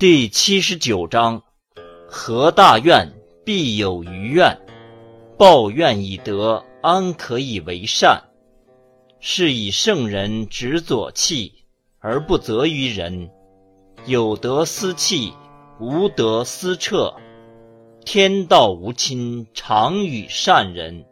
第七十九章：何大怨，必有余怨；报怨以德，安可以为善？是以圣人执左契，而不责于人。有德思气，无德思彻。天道无亲，常与善人。